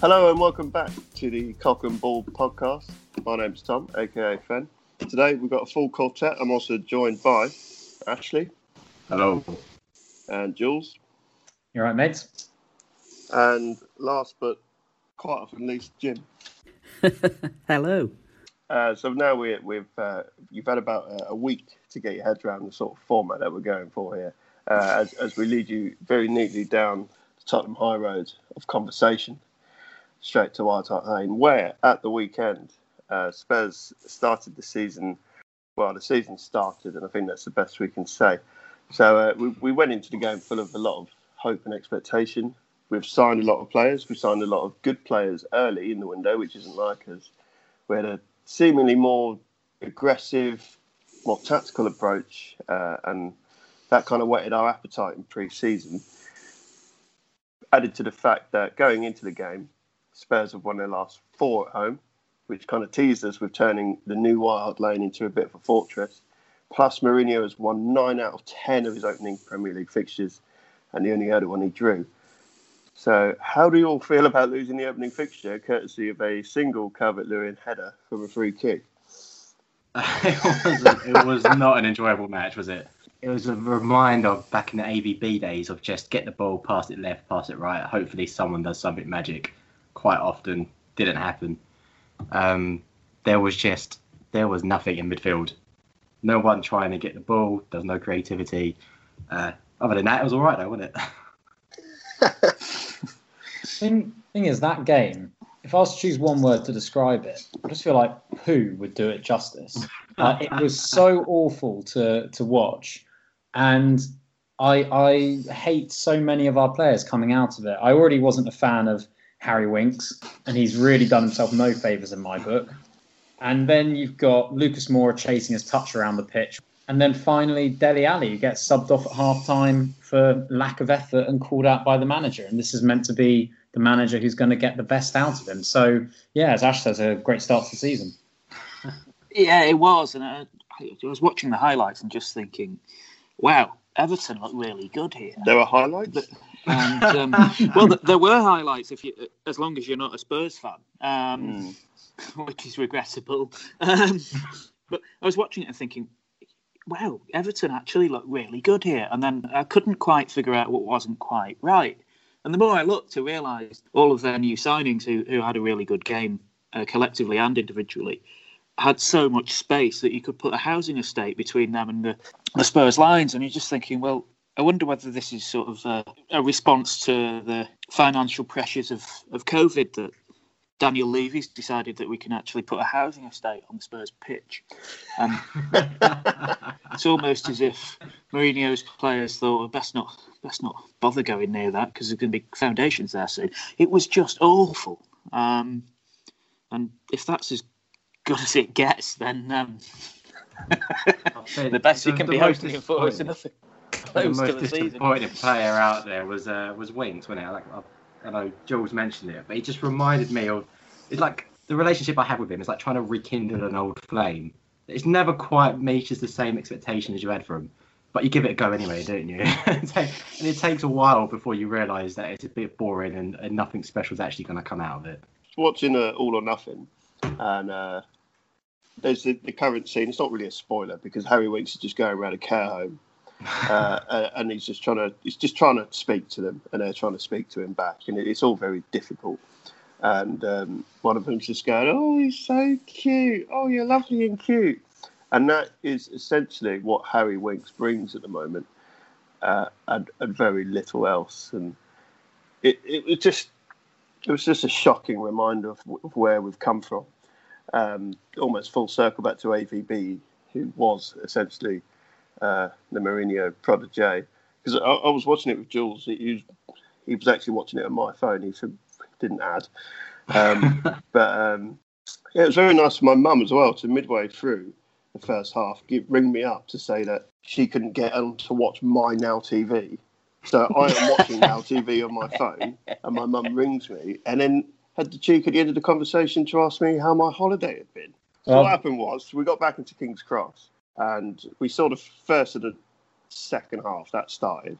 Hello and welcome back to the Cock and Ball podcast. My name's Tom, aka Fen. Today we've got a full quartet. I'm also joined by Ashley Hello. and Jules. You all right, mates? And last but quite often least, Jim. Hello. Uh, so now we, we've uh, you've had about a, a week to get your head around the sort of format that we're going for here, uh, as, as we lead you very neatly down the Tottenham High Road of conversation, straight to White Hart Lane, where at the weekend uh, Spurs started the season. Well, the season started, and I think that's the best we can say. So uh, we, we went into the game full of a lot of hope and expectation. We've signed a lot of players. We've signed a lot of good players early in the window, which isn't like us. We had a seemingly more aggressive, more tactical approach, uh, and that kind of whetted our appetite in pre-season. Added to the fact that going into the game, Spurs have won their last four at home, which kind of teased us with turning the new Wild Lane into a bit of a fortress. Plus, Mourinho has won nine out of ten of his opening Premier League fixtures, and the only other one he drew. So, how do you all feel about losing the opening fixture, courtesy of a single Calvert Lewin header from a free kick? it, wasn't, it was not an enjoyable match, was it? It was a reminder of back in the AVB days of just get the ball, pass it left, pass it right. Hopefully, someone does something magic. Quite often, didn't happen. Um, there was just there was nothing in midfield. No one trying to get the ball. There's no creativity. Uh, other than that, it was all right though, wasn't it? Thing, thing is, that game, if I was to choose one word to describe it, I just feel like poo would do it justice. Uh, it was so awful to, to watch. And I, I hate so many of our players coming out of it. I already wasn't a fan of Harry Winks, and he's really done himself no favours in my book. And then you've got Lucas Moura chasing his touch around the pitch. And then finally, Dele Alli gets subbed off at half time for lack of effort and called out by the manager. And this is meant to be the manager who's going to get the best out of him. So, yeah, as Ash says, a great start to the season. Yeah, it was, and uh, I, I was watching the highlights and just thinking, "Wow, Everton look really good here." There were highlights. And um, well, th- there were highlights if you, as long as you're not a Spurs fan, um, which is regrettable. Um, but I was watching it and thinking, "Wow, Everton actually looked really good here." And then I couldn't quite figure out what wasn't quite right. And the more I looked, I realised all of their new signings, who who had a really good game uh, collectively and individually, had so much space that you could put a housing estate between them and the, the Spurs lines. And you're just thinking, well, I wonder whether this is sort of a, a response to the financial pressures of, of COVID that Daniel Levy's decided that we can actually put a housing estate on the Spurs pitch. Um, it's almost as if Mourinho's players thought, well, best not, best not bother going near that because there's going to be foundations there soon. It was just awful. Um, and if that's as good as it gets, then um, the best you can be hoping for is nothing the close to most the season. player out there was uh, was Winks, wasn't it? Like I, I know Jules mentioned it, but he just reminded me of it's like the relationship I have with him is like trying to rekindle an old flame. It's never quite meets the same expectation as you had for him, but you give it a go anyway, don't you? and it takes a while before you realise that it's a bit boring and, and nothing special is actually going to come out of it. watching uh, All or Nothing, and uh, there's the, the current scene. It's not really a spoiler because Harry Winks is just going around a care home, uh, and he's just trying to he's just trying to speak to them, and they're trying to speak to him back, and it's all very difficult. And um, one of them's just going, "Oh, he's so cute. Oh, you're lovely and cute," and that is essentially what Harry Winks brings at the moment, uh, and, and very little else. And it, it was just it was just a shocking reminder of, of where we've come from. Um, almost full circle back to AVB, who was essentially uh, the Mourinho protege. Because I, I was watching it with Jules. He was, he was actually watching it on my phone. He said, didn't add. Um, but um, yeah, it was very nice for my mum as well to midway through the first half give, ring me up to say that she couldn't get on to watch my Now TV. So I am watching Now TV on my phone, and my mum rings me, and then had the cheek at the end of the conversation to ask me how my holiday had been. So Well- what happened was we got back into King's Cross, and we saw the first of the second half that started.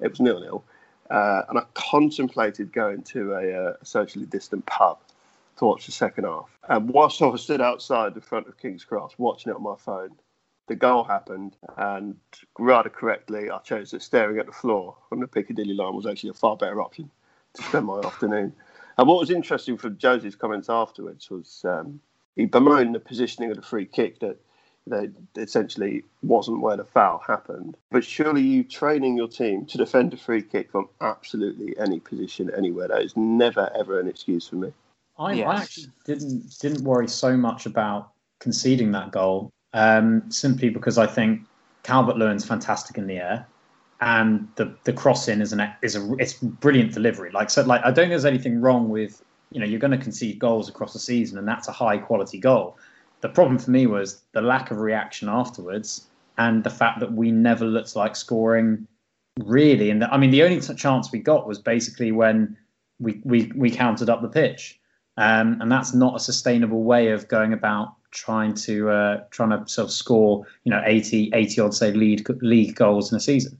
It was nil nil, uh, and I contemplated going to a, uh, socially distant pub to watch the second half. And whilst I was stood outside the front of King's Cross watching it on my phone, the goal happened, and rather correctly, I chose that staring at the floor on the Piccadilly line was actually a far better option to spend my afternoon. And what was interesting from Jose's comments afterwards was um, he bemoaned the positioning of the free kick that that essentially wasn't where the foul happened. But surely you training your team to defend a free kick from absolutely any position anywhere. That is never ever an excuse for me. I, yes. I actually didn't didn't worry so much about conceding that goal, um, simply because I think Calvert Lewin's fantastic in the air, and the the crossing is an is a it's brilliant delivery. Like so, like I don't think there's anything wrong with you know you're going to concede goals across the season, and that's a high quality goal. The problem for me was the lack of reaction afterwards and the fact that we never looked like scoring really. And I mean, the only chance we got was basically when we, we, we counted up the pitch. Um, and that's not a sustainable way of going about trying to uh, trying to sort of score, you know, 80, 80 odd say lead league goals in a season.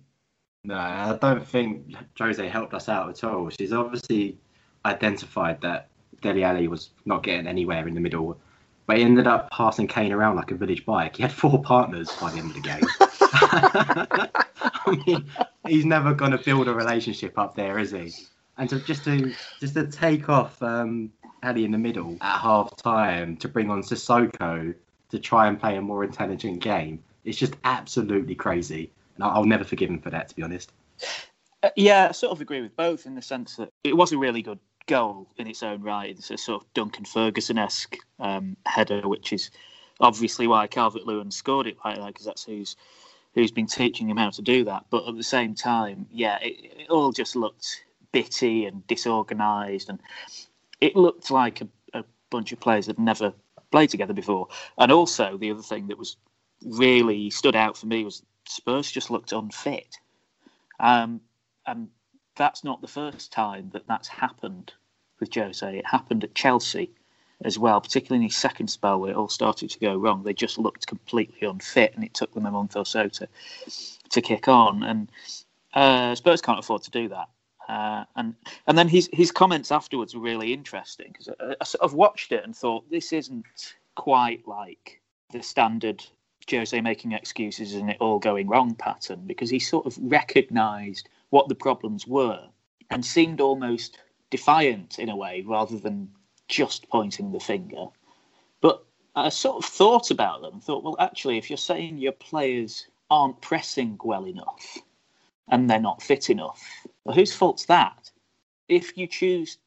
No, I don't think Jose helped us out at all. She's obviously identified that Dele Alli was not getting anywhere in the middle but he ended up passing Kane around like a village bike. He had four partners by the end of the game. I mean, he's never going to build a relationship up there, is he? And to just to just to take off um, Alli in the middle at half time to bring on Sissoko to try and play a more intelligent game, it's just absolutely crazy. And I'll, I'll never forgive him for that, to be honest. Uh, yeah, I sort of agree with both in the sense that it was a really good goal in its own right. It's a sort of Duncan Ferguson esque um, header, which is obviously why Calvert Lewin scored it like that, because that's who's who's been teaching him how to do that. But at the same time, yeah, it, it all just looked bitty and disorganised, and it looked like a, a bunch of players that never played together before. And also, the other thing that was really stood out for me was Spurs just looked unfit. Um, and that's not the first time that that's happened with Jose. It happened at Chelsea as well, particularly in his second spell where it all started to go wrong. They just looked completely unfit, and it took them a month or so to to kick on. And uh, Spurs can't afford to do that. Uh, and and then his his comments afterwards were really interesting because I, I sort of watched it and thought this isn't quite like the standard Jose making excuses and it all going wrong pattern because he sort of recognised what the problems were and seemed almost defiant in a way rather than just pointing the finger. But I sort of thought about them, thought, well, actually, if you're saying your players aren't pressing well enough and they're not fit enough, well, whose fault's that? If you choose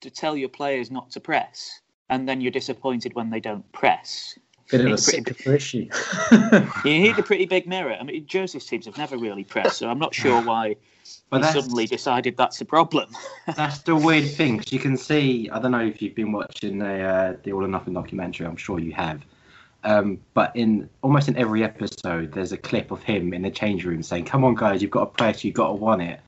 to tell your players not to press and then you're disappointed when they don't press, Bit of a cyclical issue. you need a pretty big mirror. I mean, Joseph's teams have never really pressed, so I'm not sure why but he suddenly decided that's a problem. that's the weird thing. Cause you can see, I don't know if you've been watching the, uh, the All or Nothing documentary, I'm sure you have. Um, but in almost in every episode, there's a clip of him in the change room saying, Come on, guys, you've got to press, you've got to want it.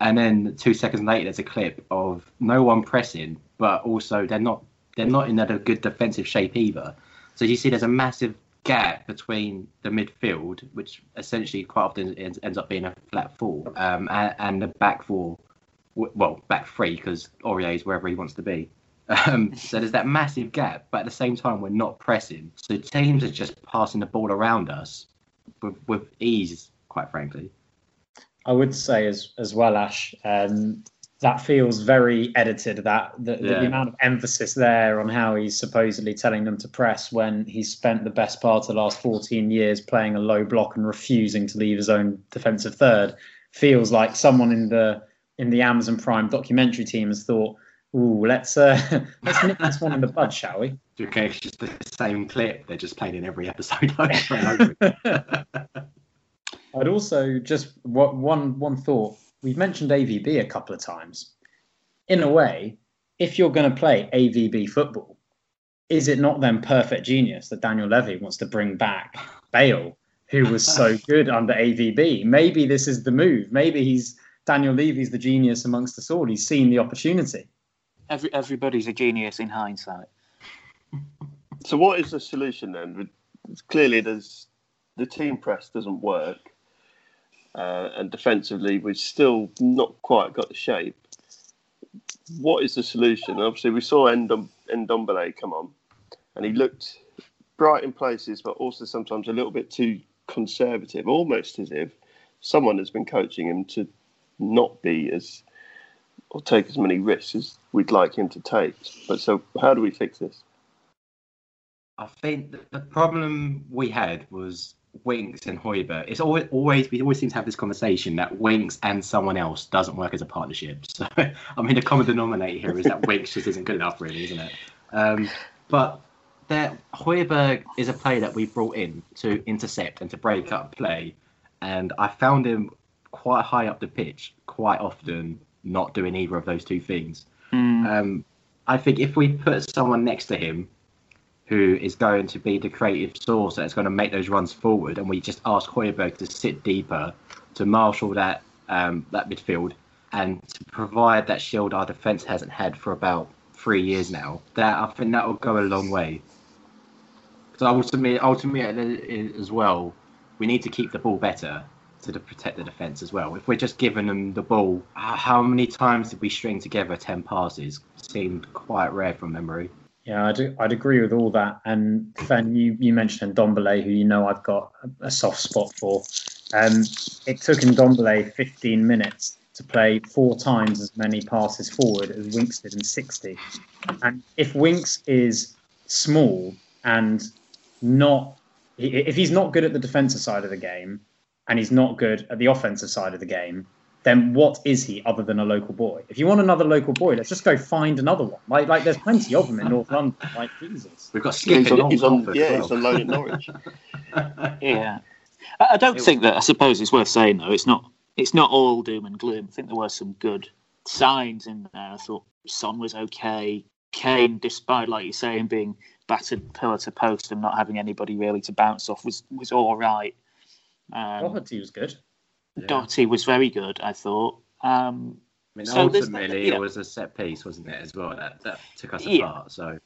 And then two seconds later, there's a clip of no one pressing, but also they're not they're not in a good defensive shape either. So you see, there's a massive gap between the midfield, which essentially quite often ends, ends up being a flat four, um, and, and, the back four, well, back three because Aurier is wherever he wants to be. Um, so there's that massive gap, but at the same time we're not pressing. So teams are just passing the ball around us with, with ease, quite frankly. I would say as as well, Ash. Um, that feels very edited. That the, yeah. the, amount of emphasis there on how he's supposedly telling them to press when he's spent the best part of the last 14 years playing a low block and refusing to leave his own defensive third feels like someone in the in the Amazon Prime documentary team has thought, "Ooh, let's uh, let's nip this one in the bud, shall we?" Okay, it's just the same clip. They're just playing in every episode over and over. I'd also just one one thought we've mentioned AVB a couple of times. In a way, if you're going to play AVB football, is it not then perfect genius that Daniel Levy wants to bring back Bale, who was so good under AVB? Maybe this is the move. Maybe he's Daniel Levy's the genius amongst us all. He's seen the opportunity. Every, everybody's a genius in hindsight. So, what is the solution then? Clearly, there's the team press doesn't work uh, and defensively we've still not quite got the shape. What is the solution? Obviously, we saw Ndom- Ndombele come on, and he looked bright in places, but also sometimes a little bit too conservative, almost as if someone has been coaching him to not be as or take as many risks as we'd like him to take. But so, how do we fix this? I think the problem we had was Winks and Højbjerg. It's always, always we always seem to have this conversation that Winks and someone else doesn't work as a partnership. So I mean, the common denominator here is that Winks just isn't good enough, really, isn't it? Um, but that Højbjerg is a player that we brought in to intercept and to break up play, and I found him quite high up the pitch quite often, not doing either of those two things. Mm. Um, I think if we put someone next to him who is going to be the creative source that's going to make those runs forward, and we just ask Højbjerg to sit deeper, to marshal that um, that midfield, and to provide that shield our defence hasn't had for about three years now, that I think that will go a long way. Because ultimately, ultimately as well, we need to keep the ball better to protect the defence as well. If we're just giving them the ball, how many times did we string together ten passes? Seemed quite rare from memory. Yeah, I'd, I'd agree with all that. And Fen, you, you mentioned Ndombele, who you know I've got a, soft spot for. Um, it took Ndombele 15 minutes to play four times as many passes forward as Winks did in 60. And if Winks is small and not, if he's not good at the defensive side of the game and he's not good at the offensive side of the game, then what is he other than a local boy? If you want another local boy, let's just go find another one. Like, like there's plenty of them in North London. Like, Jesus. We've got Yeah, Skipp he's in on, he's on, Oxford yeah, as he's well. on loan at Norwich. Yeah, I, I don't It think that. I suppose it's worth saying though. It's not. It's not all doom and gloom. I think there were some good signs in there. I thought Son was okay. Kane, despite like you're saying, being battered pillar to post and not having anybody really to bounce off, was was all right. Um, Doherty was good. Yeah. Doherty was very good. I thought. Um, I mean, So there's- ultimately, yeah. it was a set piece, wasn't it, as well? That, that took us Yeah. apart. So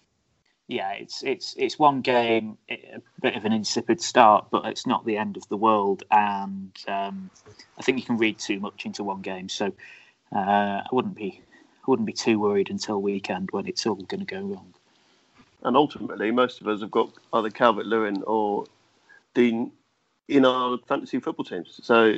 yeah, it's it's it's one game, a bit of an insipid start, but it's not the end of the world. And um, I think you can read too much into one game, so uh, I wouldn't be I wouldn't be too worried until weekend when it's all going to go wrong. And ultimately, most of us have got either Calvert Lewin or Dean in our fantasy football teams. So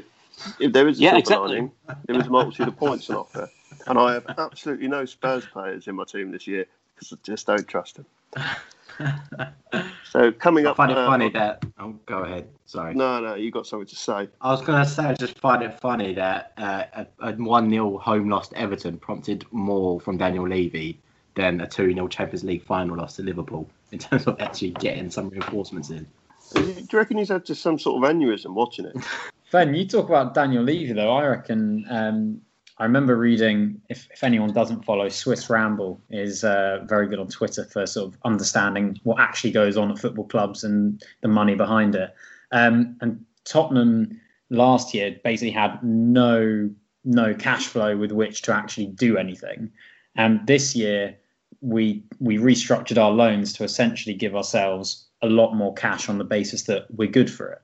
if there is a Yeah, exactly. lining, there is a multitude of points on offer. And I have absolutely no Spurs players in my team this year because I just don't trust them. So coming up, I find it uh, funny that. Oh, go ahead. Sorry. No, no, you got something to say. I was going to say, I just find it funny that uh, a, 1 0 home loss to Everton prompted more from Daniel Levy than a 2 0 Champions League final loss to Liverpool in terms of actually getting some reinforcements in. Do you reckon he's had just some sort of aneurysm watching it? Ben, you talk about Daniel Levy, though. I reckon. Um, I remember reading. If, if anyone doesn't follow, Swiss Ramble is uh, very good on Twitter for sort of understanding what actually goes on at football clubs and the money behind it. Um, and Tottenham last year basically had no no cash flow with which to actually do anything. And this year, we we restructured our loans to essentially give ourselves a lot more cash on the basis that we're good for it.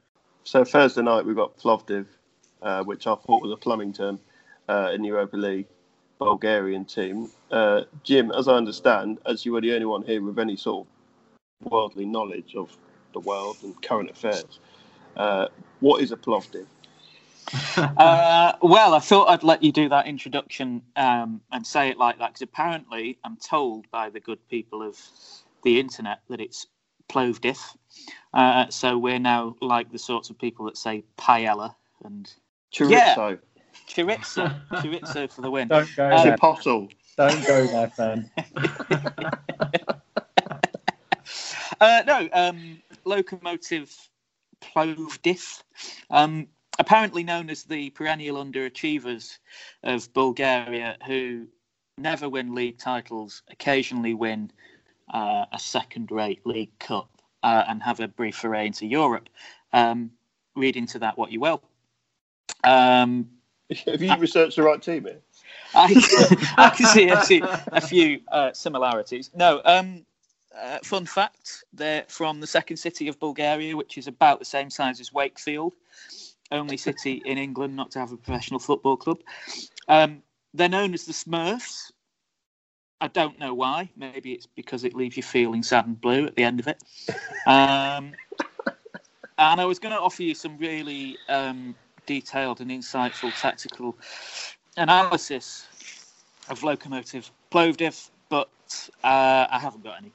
So Thursday night we've got Plovdiv, uh, which I thought was a plumbing term uh, in the Europa League, Bulgarian team. Uh, Jim, as I understand, as you were the only one here with any sort of worldly knowledge of the world and current affairs, uh, what is a Plovdiv? Uh, well, I thought I'd let you do that introduction um, and say it like that because apparently I'm told by the good people of the internet that it's Plovdiv. Uh, so we're now like the sorts of people that say paella and Chorizo, chorizo, chorizo for the win. Don't go there. chipotle. Don't go there, Ben. Uh, no, um, Lokomotiv Plovdiv, um, apparently known as the perennial underachievers of Bulgaria, who never win league titles, occasionally win uh, a second-rate league cup, uh, and have a brief foray into Europe. Um, read into that what you will. Um, Have you researched the right team here? I, I can see a few, a few uh, similarities. No, um, uh, fun fact: they're from the second city of Bulgaria, which is about the same size as Wakefield. only city in England not to have a professional football club. Um, they're known as the Smurfs. I don't know why. Maybe it's because it leaves you feeling sad and blue at the end of it. Um, and I was going to offer you some really um, detailed and insightful tactical analysis of Lokomotiv Plovdiv, but uh, I haven't got any.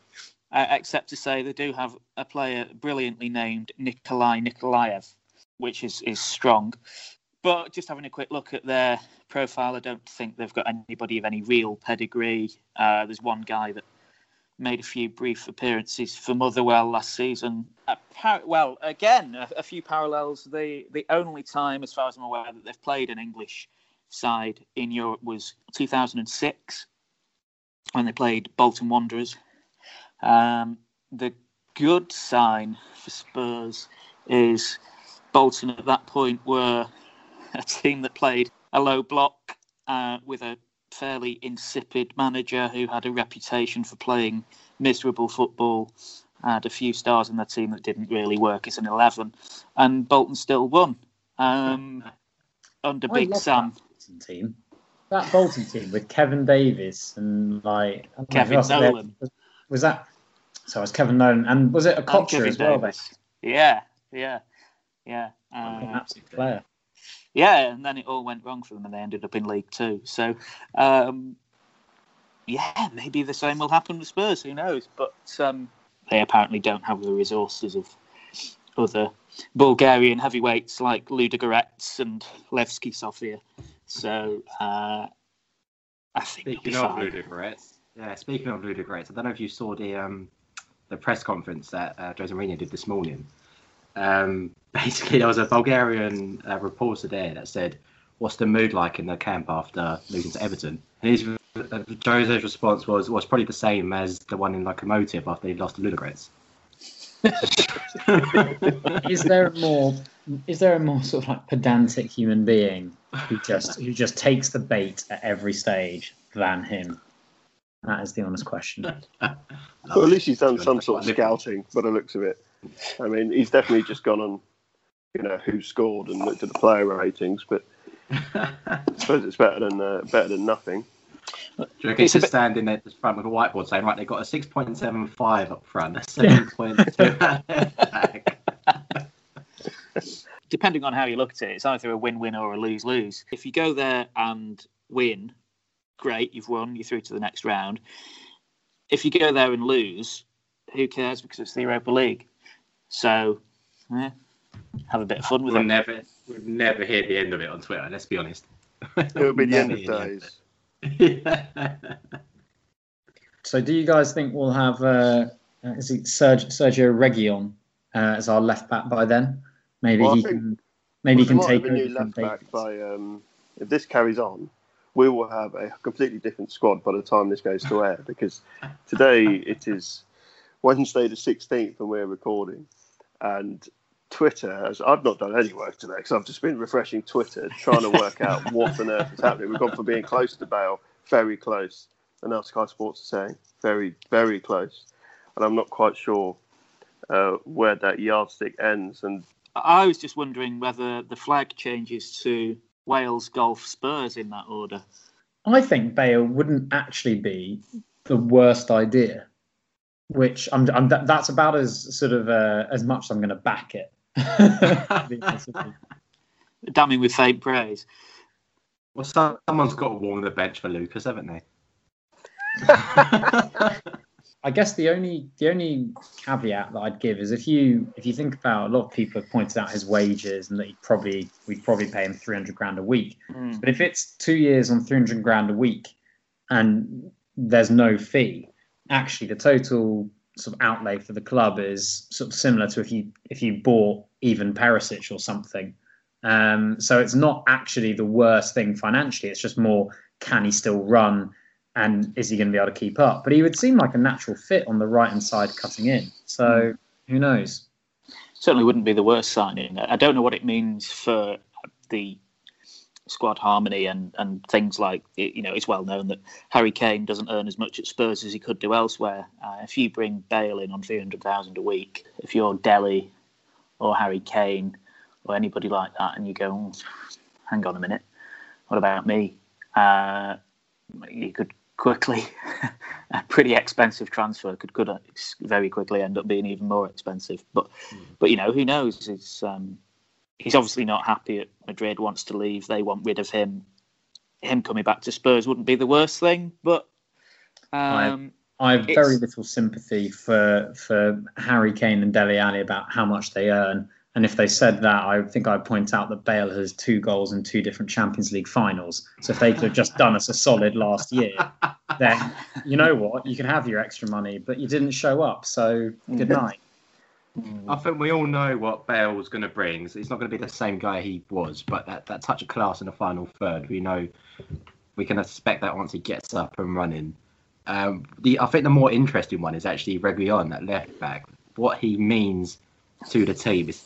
Uh, except to say they do have a player brilliantly named Nikolai Nikolaev, which is, is strong. But just having a quick look at their profile, I don't think they've got anybody of any real pedigree. Uh, there's one guy that made a few brief appearances for Motherwell last season. well, again, a, a, few parallels. The the only time, as far as I'm aware, that they've played an English side in Europe was 2006 when they played Bolton Wanderers. Um, the good sign for Spurs is Bolton at that point were a team that played a low block uh, with a fairly insipid manager who had a reputation for playing miserable football. Had a few stars in their team that didn't really work as an 11, and Bolton still won um, under I Big Sam. team that Bolton team with Kevin Davies and like Kevin Nolan. Was that so? It was Kevin Nolan and was it Okocha as well? Yeah, yeah, yeah. Uh, absolute player. Yeah, and then it all went wrong for them, and they ended up in League Two. So, um, yeah, maybe the same will happen with Spurs. Who knows? But um, they apparently don't have the resources of other Bulgarian heavyweights like Ludogorets and Levski Sofia. So uh, I think speaking of Ludogorets, yeah. Speaking of Ludogorets, I don't know if you saw the um, the press conference that uh, Jose Mourinho did this morning. Um, basically, there was a Bulgarian uh, reporter there that said, "What's the mood like in the camp after losing to Everton?" And his uh, Jose's response was was probably the same as the one in Lokomotiv after he lost to Ludogorets. is there more? Is there a more sort of like pedantic human being who just who just takes the bait at every stage than him? That is the honest question. well, at least he's done some sort of scouting by the looks of it. I mean, he's definitely just gone on, you know, who scored and looked at the player ratings. But I suppose it's better than uh, better than nothing. Do you reckon he's just bit... standing at the front with a whiteboard saying, right, they've got a 6.75 up front, a 7.2 Depending on how you look at it, it's either a win win or a lose lose. If you go there and win, great, you've won, you're through to the next round. If you go there and lose, who cares because it's the Europa League? So, yeah, have a bit of fun with we'll it. Never, we'll never hear the end of it on Twitter, let's be honest. It'll be the end of days. so, do you guys think we'll have uh, is it Sergio, Sergio Reguilon uh, as our left back by then? Maybe well, he can. Maybe he can take a new left back by. Um, if this carries on, we will have a completely different squad by the time this goes to air because today it is Wednesday the 16th and we're recording. And Twitter as I've not done any work today because I've just been refreshing Twitter trying to work out what on earth is happening. We've gone from being close to Bale, very close, and now Sky Sports are saying very, very close. And I'm not quite sure uh, where that yardstick ends. And I was just wondering whether the flag changes to Wales Golf Spurs in that order. I think Bale wouldn't actually be the worst idea. Which I'm, I'm that's about as sort of uh, as much as I'm going to back it. Damning with faint praise. Well, someone's got to warm the bench for Lucas, haven't they? I guess the only the only caveat that I'd give is if you if you think about a lot of people have pointed out his wages and that he probably we'd probably pay him three hundred grand a week. Mm. But if it's two years on three hundred grand a week and there's no fee, actually the total sort of outlay for the club is sort of similar to if you if you bought even Perisic or something. Um, so it's not actually the worst thing financially. It's just more can he still run and is he going to be able to keep up? But he would seem like a natural fit on the right hand side cutting in. So mm. who knows? Certainly wouldn't be the worst signing. I don't know what it means for the squad harmony and, and things like you know it's well known that Harry Kane doesn't earn as much at Spurs as he could do elsewhere. Uh, if you bring Bale in on three hundred thousand a week, if you're Dele or Harry Kane or anybody like that, and you go, oh, hang on a minute, what about me? Uh, you could quickly, a pretty expensive transfer could could very quickly end up being even more expensive. But mm. but you know who knows? It's um, he's obviously not happy at Madrid. Wants to leave. They want rid of him. Him coming back to Spurs wouldn't be the worst thing, but um, I, I have very little sympathy for for Harry Kane and Dele Alli about how much they earn. And if they said that, I think I'd point out that Bale has two goals in two different Champions League finals. So if they could have just done us a solid last year, then you know what? You can have your extra money, but you didn't show up. So good night. I think we all know what Bale's going to bring. He's not going to be the same guy he was, but that, that touch of class in the final third, we know we can expect that once he gets up and running. Um, the I think the more interesting one is actually Reguilon, that left back. What he means to the team is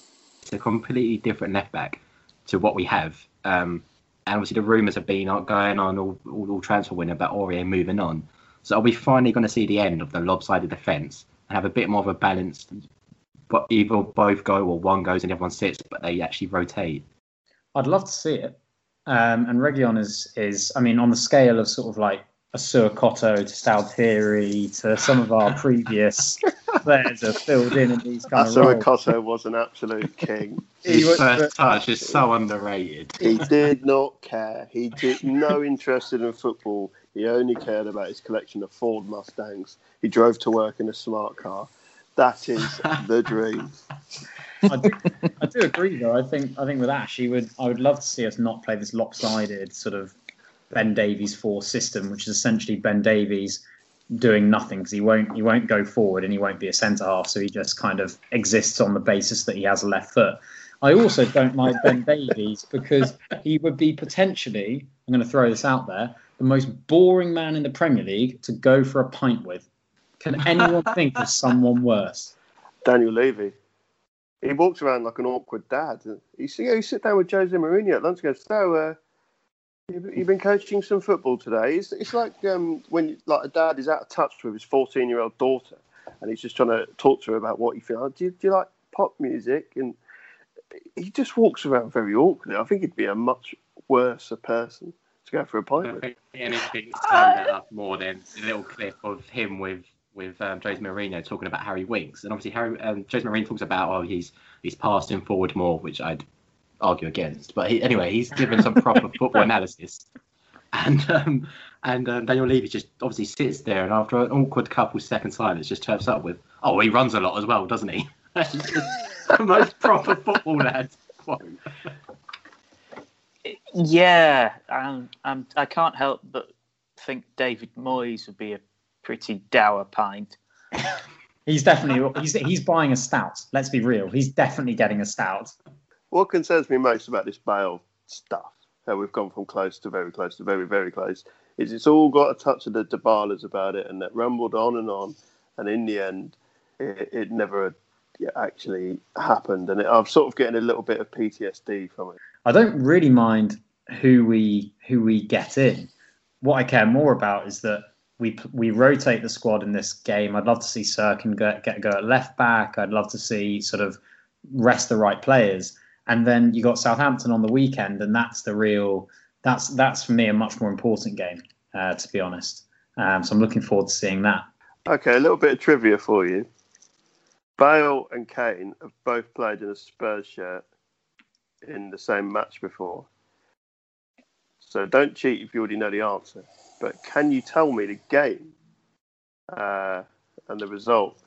a completely different left back to what we have. Um, and obviously the rumours have been going on all, all, all transfer window about Aurier moving on. So are we finally going to see the end of the lopsided defence and have a bit more of a balanced, but either both go or one goes and everyone sits, but they actually rotate? I'd love to see it. Um, and Reguilon is, is, I mean, on the scale of sort of like Ekotto to Stalteri to some of our previous players are filled in in these kind of roles. Cotto was an absolute king. His was, first touch is so underrated. He did not care. He did no interest in football. He only cared about his collection of Ford Mustangs. He drove to work in a smart car. That is the dream. I do, I do agree though. I think I think with Ash, he would I would love to see us not play this lopsided sort of Ben Davies four system, which is essentially Ben Davies doing nothing because he won't he won't go forward and he won't be a centre half, so he just kind of exists on the basis that he has a left foot. I also don't like Ben Davies because he would be potentially, I'm going to throw this out there, the most boring man in the Premier League to go for a pint with. Can anyone think of someone worse? Daniel Levy. He walks around like an awkward dad. You see, you sit down with Jose Mourinho at lunch and goes, so, uh, You've been coaching some football today. It's, it's like um, when like a dad is out of touch with his 14 year old daughter and he's just trying to talk to her about what he feels. Do you, do you like pop music? And he just walks around very awkwardly. I think he'd be a much worse person to go for a pint with. Anything stand that up more than a little clip of him with with um, Jose Mourinho talking about Harry Winks, and obviously Harry um, Jose Mourinho talks about oh he's he's passed him forward more, which I'd argue against. But he, anyway, he's given some proper football analysis, and um, and um, Daniel Levy just obviously sits there, and after an awkward couple of seconds silence, just turns up with, "Oh, he runs a lot as well, doesn't he?" the most proper football lad quote. Yeah, um, um, I can't help but think David Moyes would be a pretty dour pint. he's definitely he's he's buying a stout. Let's be real. He's definitely getting a stout what concerns me most about this Bale stuff, how we've gone from close to very close to very, very close, is it's all got a touch of the Dybalas about it and that rumbled on and on. And in the end, it, it never actually happened. And it, I'm sort of getting a little bit of PTSD from it. I don't really mind who we who we get in. What I care more about is that we we rotate the squad in this game. I'd love to see Cirkin get, get go at left back. I'd love to see sort of rest the right players and then you got Southampton on the weekend, and that's the real. That's that's for me a much more important game, uh, to be honest. Um, so I'm looking forward to seeing that. Okay, a little bit of trivia for you. Bale and Kane have both played in a Spurs shirt in the same match before. So don't cheat if you already know the answer. But can you tell me the game uh, and the result?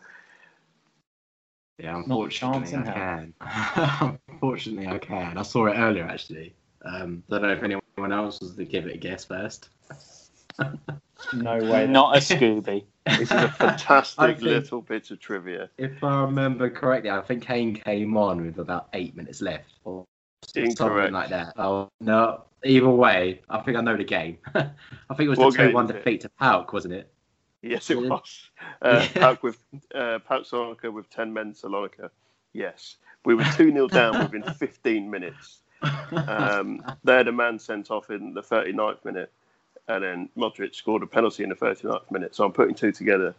Yeah, unfortunately I can. unfortunately I can. I saw it earlier actually. Um, I don't know if anyone else was to give it a guess first. no way. Not a Scooby. this is a fantastic think, little bit of trivia. If I remember correctly, I think Kane came on with about eight minutes left or Incorrect. something like that. Oh no. Either way, I think I know the game. I think it was the two one defeat to PAOK, wasn't it? Yes, it was. Uh, yeah. with uh, PAOK Salonika with ten men Salonika. Yes, we were two 0 down within fifteen minutes. Um, they had a man sent off in the 39th minute, and then Modric scored a penalty in the 39th minute. So I'm putting two together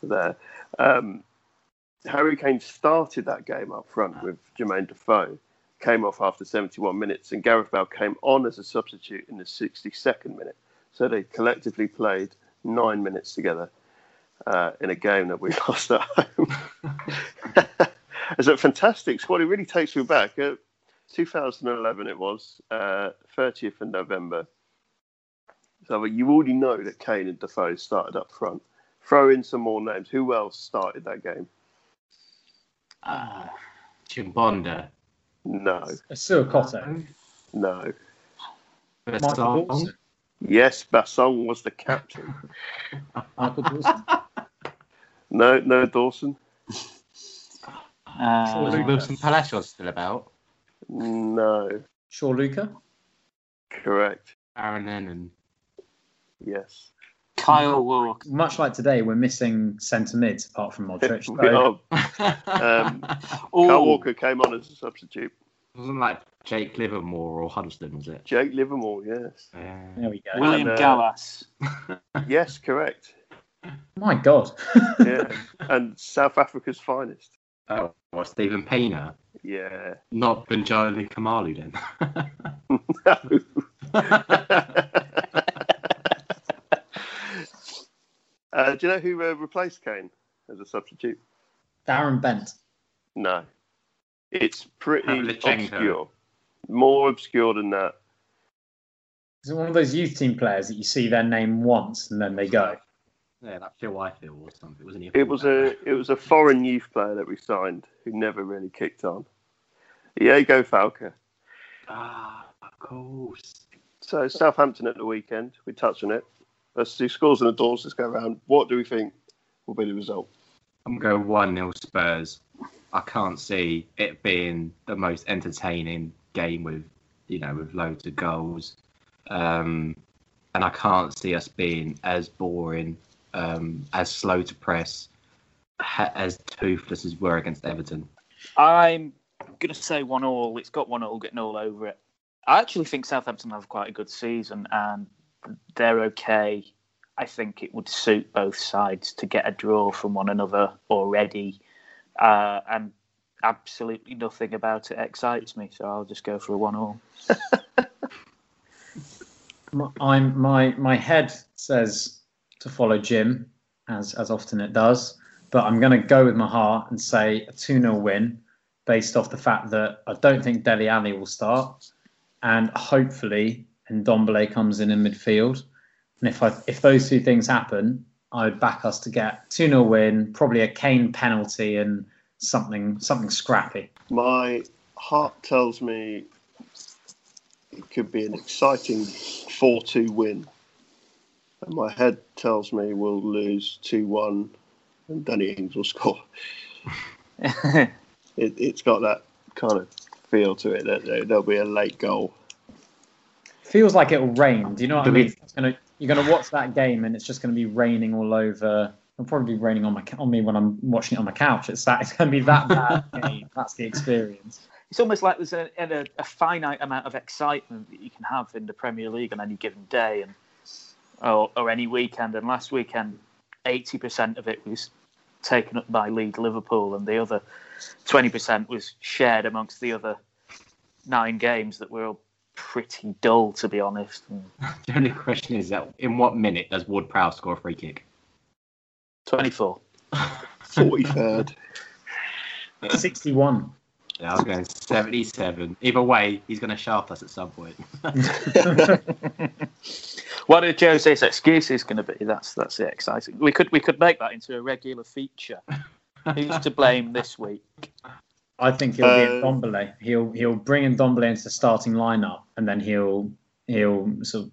there. Um, Harry Kane started that game up front with Jermaine Defoe, came off after 71 minutes, and Gareth Bale came on as a substitute in the 62nd minute. So they collectively played nine minutes together uh, in a game that we lost at home. it's a fantastic squad. It really takes me back. Uh, 2011 it was, uh, 30th of November. So you already know that Kane and Defoe started up front. Throw in some more names. Who else started that game? Uh, Chimbonda. No. Assou-Ekotto. No. Michael Dawson. Yes, Bassong was the captain. Michael Dawson. No, no Dawson. Uh, Was Wilson Palacios still about? No. Shaw Luca. Correct. Aaron Lennon. Yes. Kyle Walker. Much like today, we're missing centre mids apart from Modric. We So are. Um, Kyle Walker came on as a substitute. Wasn't like Jake Livermore or Huddlestone, was it? Jake Livermore, yes. Yeah. there we go. William And, uh, Gallas. Yes, correct. My God. Yeah. and South Africa's finest. Oh, what, Steven Pienaar? Yeah. Not Bongani Khumalo then. Uh, do you know who uh, replaced Kane as a substitute? Darren Bent. No. It's pretty obscure. More obscure than that. Is it one of those youth team players that you see their name once and then they go? yeah, that Phil Ifield or something, wasn't he? It was a it was a foreign youth player that we signed who never really kicked on. Diego Falca. Ah, of course. So Southampton at the weekend. We touched on it. Let's do scores and the doors. Let's go around. What do we think will be the result? I'm going one 0 Spurs. I can't see it being the most entertaining game with you know with loads of goals, um, and I can't see us being as boring, um, as slow to press, ha- as toothless as we're against Everton. I'm going to say one all. It's got one all getting all over it. I actually think Southampton have quite a good season and they're okay. I think it would suit both sides to get a draw from one another already. Uh, and absolutely nothing about it excites me, so I'll just go for a one all. My- I'm my my head says to follow Jim, as as often it does, but I'm going to go with my heart and say a two 0 win, based off the fact that I don't think Dele Alli will start, and hopefully Ndombele comes in in midfield, and if I if those two things happen, I would back us to get two 0 win, probably a Kane penalty and something something scrappy. My heart tells me it could be an exciting 4 2 win. And my head tells me we'll lose 2 1 and Danny Ings will score. It, it's got that kind of feel to it that there- there'll be a late goal. Feels like it'll rain. Do you know what I Do we- mean? It's gonna, you're going to watch that game and it's just going to be raining all over. It'll probably be raining on my on me when I'm watching it on my couch. It's that it's going to be that bad game. That's the experience. it's almost like there's a, a, a finite amount of excitement that you can have in the Premier League on any given day and or, or any weekend. And last weekend, 80% of it was taken up by Leeds Liverpool, and the other 20% was shared amongst the other nine games that were all pretty dull, to be honest. The only question is that in what minute does Ward Prowse score a free kick? 24. 43rd. 61. Yeah, I was going 77. Either way, he's going to shaft us at some point. What are Jose's excuses going to be? That's that's the exciting. We could we could make that into a regular feature. Who's to blame this week? I think he'll be in Dombele. He'll he'll bring in Ndombele into the starting lineup, and then he'll he'll sort of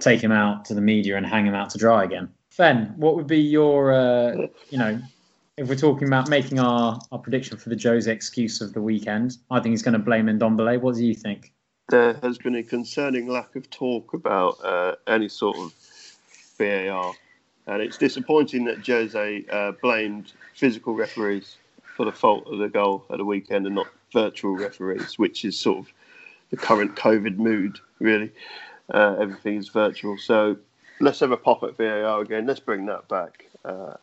take him out to the media and hang him out to dry again. Fen, what would be your uh, you know if we're talking about making our, our prediction for the Jose excuse of the weekend? I think he's going to blame Ndombele. What do you think? There has been a concerning lack of talk about uh, any sort of VAR. And it's disappointing that Jose uh, blamed physical referees for the fault of the goal at the weekend and not virtual referees, which is sort of the current COVID mood, really. Uh, everything is virtual. So let's have a pop at VAR again. Let's bring that back. Uh,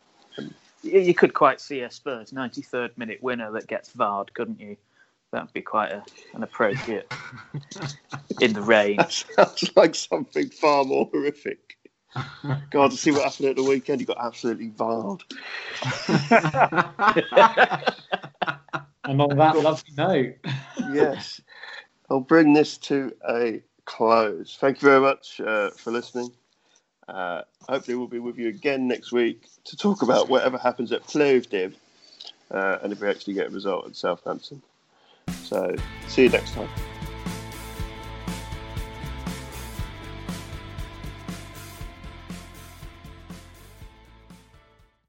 You you could quite see a Spurs 93rd minute winner that gets VAR'd, couldn't you? That would be quite a, an appropriate in the rain. That sounds like something far more horrific. God, to see what happened at the weekend, he got absolutely viled. And on that lovely note, yes. I'll bring this to a close. Thank you very much uh, for listening. Uh, hopefully, we'll be with you again next week to talk about whatever happens at Plovdiv uh, and if we actually get a result at Southampton. So, see you next time.